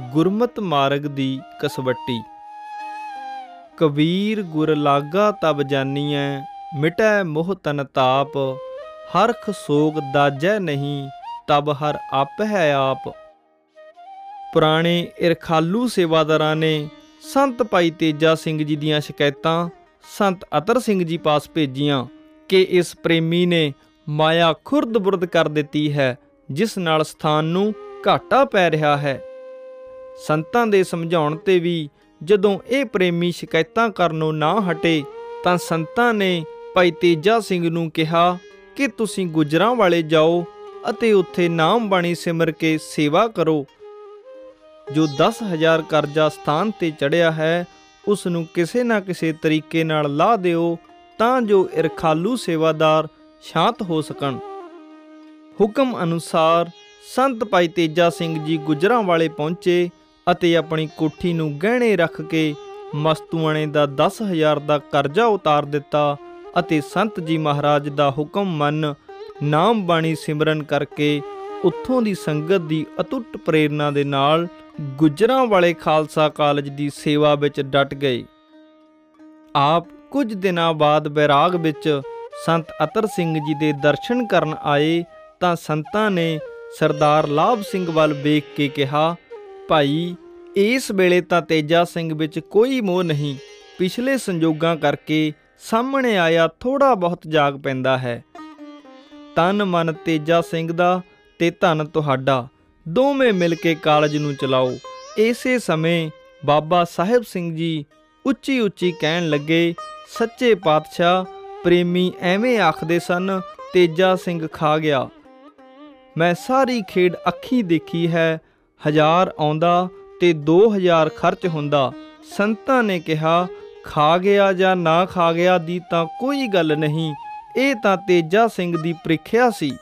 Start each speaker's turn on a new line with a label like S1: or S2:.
S1: ਗੁਰਮਤ ਮਾਰਗ ਦੀ ਕਸਵੱਟੀ। ਕਬੀਰ ਗੁਰ ਲਾਗਾ ਤਬ ਜਾਨੀਐ, ਮਿਟੈ ਮੋਹ ਤਨ ਤਾਪ। ਹਰਖ ਸੋਗ ਦਾਜੈ ਨਹੀਂ, ਤਬ ਹਰ ਆਪ ਹੈ ਆਪ। ਪੁਰਾਣੇ ਇਰਖਾਲੂ ਸੇਵਾਦਾਰਾਂ ਨੇ ਸੰਤ ਭਾਈ ਤੇਜਾ ਸਿੰਘ ਜੀ ਦੀਆਂ ਸ਼ਿਕਾਇਤਾਂ, ਸੰਤ ਅਤਰ ਸਿੰਘ ਜੀ ਪਾਸ ਭੇਜੀਆਂ ਕਿ ਇਸ ਪ੍ਰੇਮੀ ਨੇ ਮਾਇਆ ਖੁਰਦ-ਬੁਰਦ ਕਰ ਦਿੱਤੀ ਹੈ, ਜਿਸ ਨਾਲ ਸਥਾਨ ਨੂੰ ਘਾਟਾ ਪੈ ਰਿਹਾ ਹੈ। ਸੰਤਾਂ ਦੇ ਸਮਝਾਉਣ ਤੇ ਵੀ ਜਦੋਂ ਇਹ ਪ੍ਰੇਮੀ ਸ਼ਿਕਾਇਤਾਂ ਕਰਨੋਂ ਨਾ ਹਟੇ, ਤਾਂ ਸੰਤਾਂ ਨੇ ਭਾਈ ਤੇਜਾ ਸਿੰਘ ਨੂੰ ਕਿਹਾ ਕਿ ਤੁਸੀਂ ਗੁਜਰਾਂ ਵਾਲੇ ਜਾਓ ਅਤੇ ਉੱਥੇ ਨਾਮ ਬਾਣੀ ਸਿਮਰ ਕੇ ਸੇਵਾ ਕਰੋ। ਜੋ 10000 ਕਰਜ਼ਾ ਸਥਾਨ ਤੇ ਚੜਿਆ ਹੈ, ਉਸ ਨੂੰ ਕਿਸੇ ਨਾ ਕਿਸੇ ਤਰੀਕੇ ਨਾਲ ਲਾ ਦਿਓ ਤਾਂ ਜੋ ਇਰਖਾਲੂ ਸੇਵਾਦਾਰ ਸ਼ਾਂਤ ਹੋ ਸਕਣ। ਹੁਕਮ ਅਨੁਸਾਰ ਸੰਤ ਭਾਈ ਤੇਜਾ ਸਿੰਘ ਜੀ ਗੁਜਰਾਂ ਵਾਲੇ ਪਹੁੰਚੇ ਅਤੇ ਆਪਣੀ ਕੋਠੀ ਨੂੰ ਗਹਿਣੇ ਰੱਖ ਕੇ ਮਸਤੂਆਣੇ ਦਾ 10000 ਦਾ ਕਰਜ਼ਾ ਉਤਾਰ ਦਿੱਤਾ ਅਤੇ ਸੰਤ ਜੀ ਮਹਾਰਾਜ ਦਾ ਹੁਕਮ ਮੰਨ ਨਾਮ ਬਾਣੀ ਸਿਮਰਨ ਕਰਕੇ ਉੱਥੋਂ ਦੀ ਸੰਗਤ ਦੀ ਅਟੁੱਟ ਪ੍ਰੇਰਣਾ ਦੇ ਨਾਲ ਗੁਜਰਾਂ ਵਾਲੇ ਖਾਲਸਾ ਕਾਲਜ ਦੀ ਸੇਵਾ ਵਿੱਚ ਡਟ ਗਏ। ਆਪ ਕੁਝ ਦਿਨਾਂ ਬਾਅਦ ਬੈਰਾਗ ਵਿੱਚ ਸੰਤ ਅਤਰ ਸਿੰਘ ਜੀ ਦੇ ਦਰਸ਼ਨ ਕਰਨ ਆਏ ਤਾਂ ਸੰਤਾਂ ਨੇ ਸਰਦਾਰ ਲਾਭ ਸਿੰਘ ਵੱਲ ਵੇਖ ਕੇ ਕਿਹਾ ਭਾਈ, ਇਸ ਵੇਲੇ ਤਾਂ ਤੇਜਾ ਸਿੰਘ ਵਿੱਚ ਕੋਈ ਮੋਹ ਨਹੀਂ। ਪਿਛਲੇ ਸੰਜੋਗਾਂ ਕਰਕੇ ਸਾਹਮਣੇ ਆਇਆ ਥੋੜਾ ਬਹੁਤ ਜਾਗ ਪੈਂਦਾ ਹੈ। ਤਨ ਮਨ ਤੇਜਾ ਸਿੰਘ ਦਾ ਤੇ ਧਨ ਤੁਹਾਡਾ, ਦੋਵੇਂ ਮਿਲ ਕੇ ਕਾਲਜ ਨੂੰ ਚਲਾਓ। ਇਸੇ ਸਮੇਂ ਬਾਬਾ ਸਾਹਿਬ ਸਿੰਘ ਜੀ ਉੱਚੀ ਉੱਚੀ ਕਹਿਣ ਲੱਗੇ, ਸੱਚੇ ਪਾਤਸ਼ਾਹ, ਪ੍ਰੇਮੀ ਐਵੇਂ ਆਖਦੇ ਸਨ, ਤੇਜਾ ਸਿੰਘ ਖਾ ਗਿਆ। ਮੈਂ ਸਾਰੀ ਖੇਡ ਅੱਖੀ ਦੇਖੀ ਹੈ ਹਜ਼ਾਰ ਆਉਂਦਾ ਤੇ 2000 ਖਰਚ ਹੁੰਦਾ। ਸੰਤਾਂ ਨੇ ਕਿਹਾ, ਖਾ ਗਿਆ ਜਾਂ ਨਾ ਖਾ ਗਿਆ ਦੀ ਤਾਂ ਕੋਈ ਗੱਲ ਨਹੀਂ। ਇਹ ਤਾਂ ਤੇਜਾ ਸਿੰਘ ਦੀ ਪ੍ਰੀਖਿਆ ਸੀ।